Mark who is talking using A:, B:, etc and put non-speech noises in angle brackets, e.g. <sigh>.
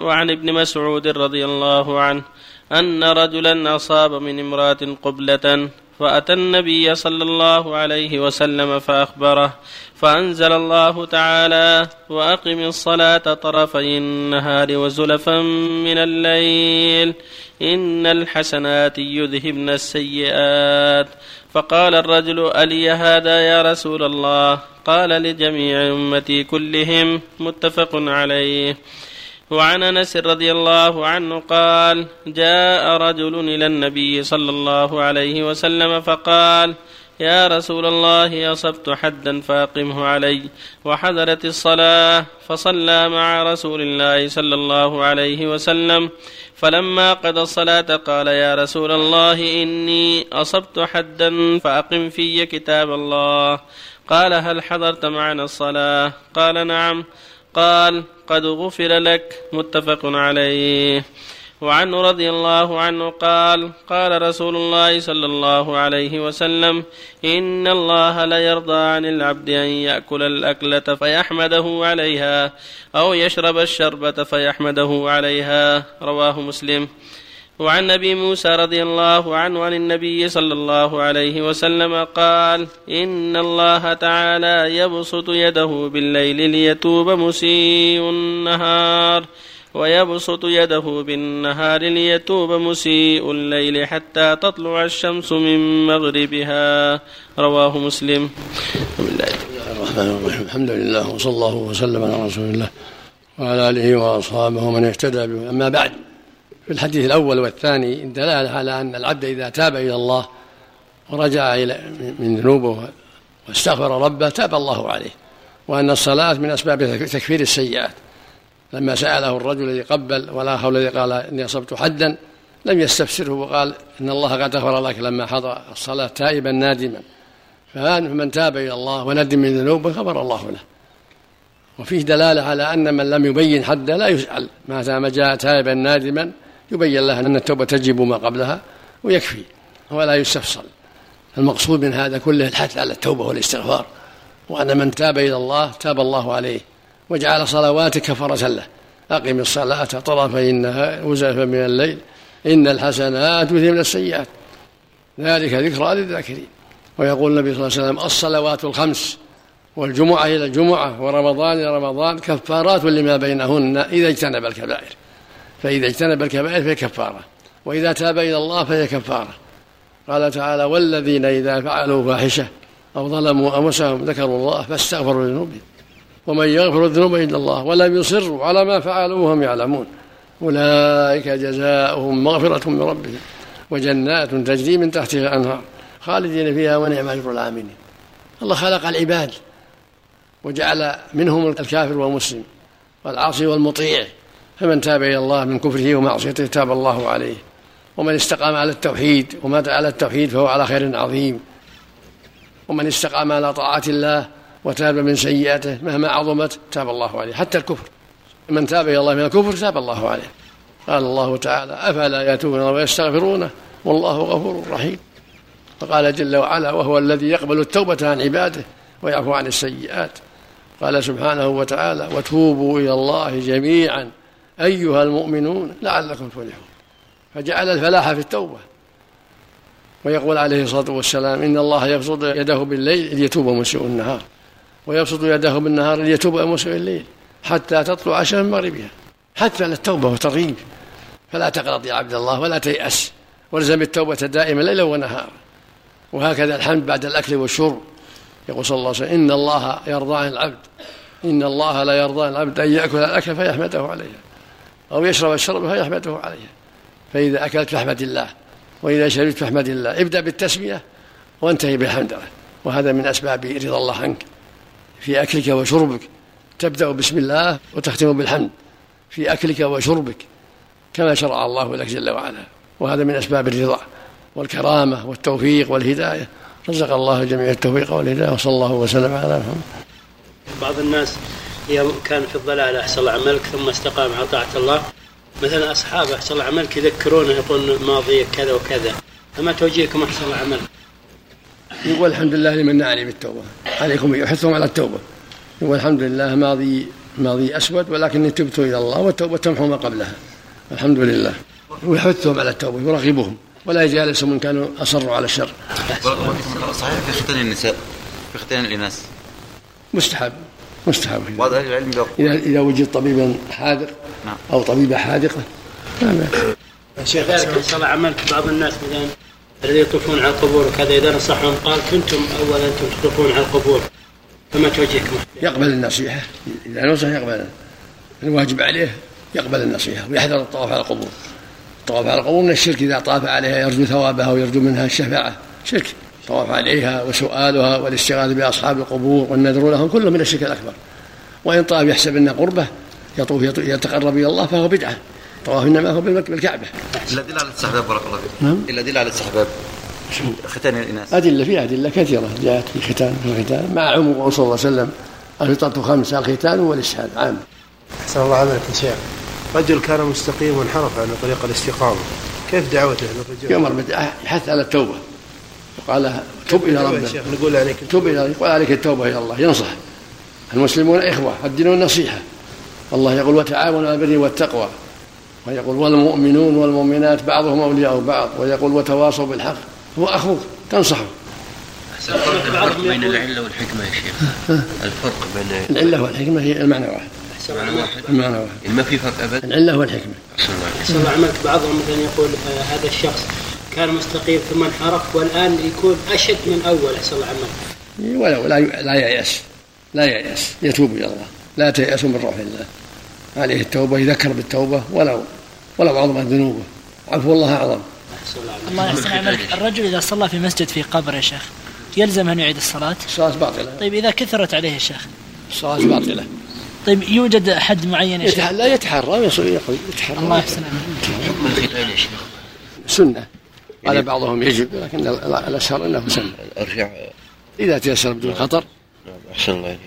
A: وعن ابن مسعود رضي الله عنه أن رجلا أصاب من امرأة قبلة فأتى النبي صلى الله عليه وسلم فأخبره فأنزل الله تعالى وأقم الصلاة طرفي النهار وزلفا من الليل إن الحسنات يذهبن السيئات فقال الرجل ألي هذا يا رسول الله؟ قال لجميع أمتي كلهم متفق عليه وعن أنس رضي الله عنه قال جاء رجل إلى النبي صلى الله عليه وسلم فقال يا رسول الله أصبت حدا فاقمه علي. وحضرت الصلاة فصلى مع رسول الله صلى الله عليه وسلم. فلما قضى الصلاة قال يا رسول الله إني أصبت حدا فأقم في كتاب الله. قال هل حضرت معنا الصلاة؟ قال نعم. قال قد غفر لك. متفق عليه. وعنه رضي الله عنه قال قال رسول الله صلى الله عليه وسلم إن الله ليرضى عن العبد أن يأكل الأكلة فيحمده عليها أو يشرب الشربة فيحمده عليها. رواه مسلم. وعن أبي موسى رضي الله عنه عن النبي صلى الله عليه وسلم قال إن الله تعالى يبسط يده بالليل ليتوب مسيء النهار ويبسط يده بالنهار ليتوب مسيء الليل حتى تطلع الشمس من مغربها. رواه مسلم.
B: الرحمن الرحيم. الحمد لله وصلى الله وسلم على رسول الله وعلى آله وأصحابه ومن اهتدى به. أما بعد في الحديث الأول والثاني دلالة على أن العبد إذا تاب إلى الله ورجع إلى من ذنوبه واستغفر ربه تاب الله عليه وأن الصلاة من أسباب تكفير السيئات. لما سأله الرجل الذي قبل والآخر الذي قال إني أصبت حدا لم يستفسره وقال إن الله قد غفر لك لما حضر الصلاة تائبا نادما. فمن تاب إلى الله وندم من ذنوبه غفر الله له. وفيه دلالة على أن من لم يبين حده لا يسأل ما دام جاء تائبا نادما يبين له أن التوبة تجب ما قبلها ويكفي ولا يستفصل. المقصود من هذا كله الحث على التوبة والاستغفار وأن من تاب إلى الله تاب الله عليه وجعل صلواتك كفرة له. أقم الصلاة طرفي النهار وزلفا من الليل إن الحسنات يذهبن السيئات. ذلك ذكرى للذاكرين. ويقول النبي صلى الله عليه وسلم الصلوات الخمس والجمعة إلى الجمعة ورمضان إلى رمضان كفارات لما بينهن إذا اجتنب الكبائر. فإذا اجتنب الكبائر فهي كفارة وإذا تاب إلى الله فهي كفارة. قال تعالى والذين إذا فعلوا فاحشة أو ظلموا أنفسهم ذكروا الله فاستغفروا لذنوبهم ومن يغفر الذنوب إلا الله ولم يصروا على ما فعلوا وهم يعلمون. أولئك جزاؤهم مغفرة من ربهم وجنات تجري من تحتها الأنهار خالدين فيها ونعم أجر العاملين. الله خلق العباد وجعل منهم الكافر والمسلم والعاصي والمطيع فمن تاب إلى الله من كفره ومعصيته تاب الله عليه. ومن استقام على التوحيد ومات على التوحيد فهو على خير عظيم. ومن استقام على طاعة الله وتاب من سيئاته مهما عظمت تاب الله عليه. حتى الكفر. من تاب إلى الله من الكفر تاب الله عليه. قال الله تعالى أفلا يأتون ويستغفرونه والله غفور رحيم. فقال جل وعلا وهو الذي يقبل التوبة عن عباده ويعفو عن السيئات. قال سبحانه وتعالى وتوبوا إلى الله جميعا. أيها المؤمنون لعلكم تفلحون. فجعل الفلاح في التوبة. ويقول عليه الصلاة والسلام إن الله يبسط يده بالليل ليتوب مسيء النهار. ويبسط يده بالنهار ليتوب مسيء الليل حتى تطلع شمس مغربها حتى للتوبة وترغيب فلا تقنط يا عبد الله ولا تيأس. والزم التوبة دائما ليلا ونهارا. وهكذا الحمد بعد الأكل والشرب. يقول صلى الله عليه وسلم إن الله يرضى عن العبد. إن الله لا يرضى عن العبد أن يأكل الأكل فيحمده عليها. أو يشرب الشرب فيحمده عليها فإذا أكلت فاحمد الله وإذا شربت فاحمد الله ابدأ بالتسمية وانتهي بالحمد لله وهذا من أسباب رضا الله عنك. في أكلك وشربك تبدأ بسم الله وتختم بالحمد. في أكلك وشربك كما شرع الله لك جل وعلا. وهذا من أسباب الرضا والكرامة والتوفيق والهداية. رزق الله الجميع التوفيق والهداية. وصلى الله وسلم على محمد.
C: بعض الناس كان في الضلال أحسن عملك ثم استقام على طاعة الله. مثلا أصحاب أحسن عملك يذكرونه يقول ماضي كذا وكذا. فما توجيهكم أحسن عمل
B: يقول الحمد لله لمن علي بالتوبة عليكم يحثهم على التوبة. يقول الحمد لله ماضي الماضي أسود ولكني تبت إلى الله والتوبة تمحو ما قبلها. الحمد لله. ويحثهم على التوبة يرغبهم ولا يجالسهم من كانوا أصروا على الشر.
D: صحيح في ختان النساء في ختان الإناث.
B: مستحب. مستحب.
D: بعض العلم
B: إذا إذا وجد طبيبا حاذق
D: نعم.
B: أو طبيبة حاذقة لا بأس.
C: شيخ ذلك إن الله عملك بعض الناس مثلا الذين يطوفون على القبور وكذا إذا نصحهم قال كنتم اولا أنتم تطوفون على القبور فما توجيهكم؟
B: يقبل النصيحة. إذا نصح يقبل. الواجب عليه يقبل النصيحة ويحذر الطواف على القبور. الطواف على القبور من الشرك إذا طاف عليها يرجو ثوابها ويرجو منها الشفاعة. شرك. الطواف عليها وسؤالها والاستغاثة بأصحاب القبور والنذر لهم كله من الشرك الأكبر. وإن طاف يحسب أنه قربة يطوف يتقرب إلى الله فهو بدعة. طواف إنما هو بالكعبة.
D: الأدلة على الاستحباب بارك الله فيك.
B: نعم.
D: الأدلة على الاستحباب ختان الإناث.
B: أدلة في أدلة كثيرة. جاءت في الختان في الختان مع عموم قول صلى الله عليه وسلم الفطرة خمسة الختان والإسهال عام.
E: أحسن الله عملك يا شيخ. رجل كان مستقيم وانحرف عن طريق الاستقامة. كيف دعوته للرجل؟
B: يؤمر يحث على التوبة. وقال تب إلى
E: يا
B: ربك
E: نقول عليك
B: تب إلى يقول عليك التوبة إلى الله. ينصح المسلمون إخوة الدين النصيحة الله يقول وتعاونوا على البر والتقوى. ويقول والمؤمنون والمؤمنات بعضهم أولياء بعض. ويقول وتواصوا بالحق. هو أخوك تنصحه.
F: الفرق بين العلة والحكمة يا شيخ. الفرق بين <laughs>
B: العلة والحكمة هي المعنى واحد.
F: معنى واحد
B: المعنى واحد.
F: ما في فرق أبدا
B: العلة والحكمة.
F: أحسن الله عليك.
C: احسن الله عملك بعضهم مثلا يقول آه هذا الشخص كان مستقيم ثم انحرف والآن يكون أشد من أول. أحسن الله عملك
B: ولو لا لا ييأس. لا ييأس. يتوب إلى الله. لا تيأسوا من روح الله. عليه التوبة يذكر بالتوبة ولو ولو عظمت ذنوبه. عفو الله
C: أحسن الله
G: يحسن عملك الرجل إذا صلى في مسجد في قبر يا شيخ يلزم أن يعيد الصلاة؟
B: الصلاة باطلة.
G: طيب إذا كثرت عليه يا شيخ.
B: الصلاة باطلة.
G: طيب يوجد حد معين يا شيخ؟
B: لا يتحرى يتحرى.
G: الله يحسن عملك
F: حكم الختان يا شيخ.
B: سنة. قال بعضهم يجب لكن ال- الأشهر أنه سنة
F: ارجع
B: إذا تيسر بدون خطر.
F: نعم، أحسن الله عليك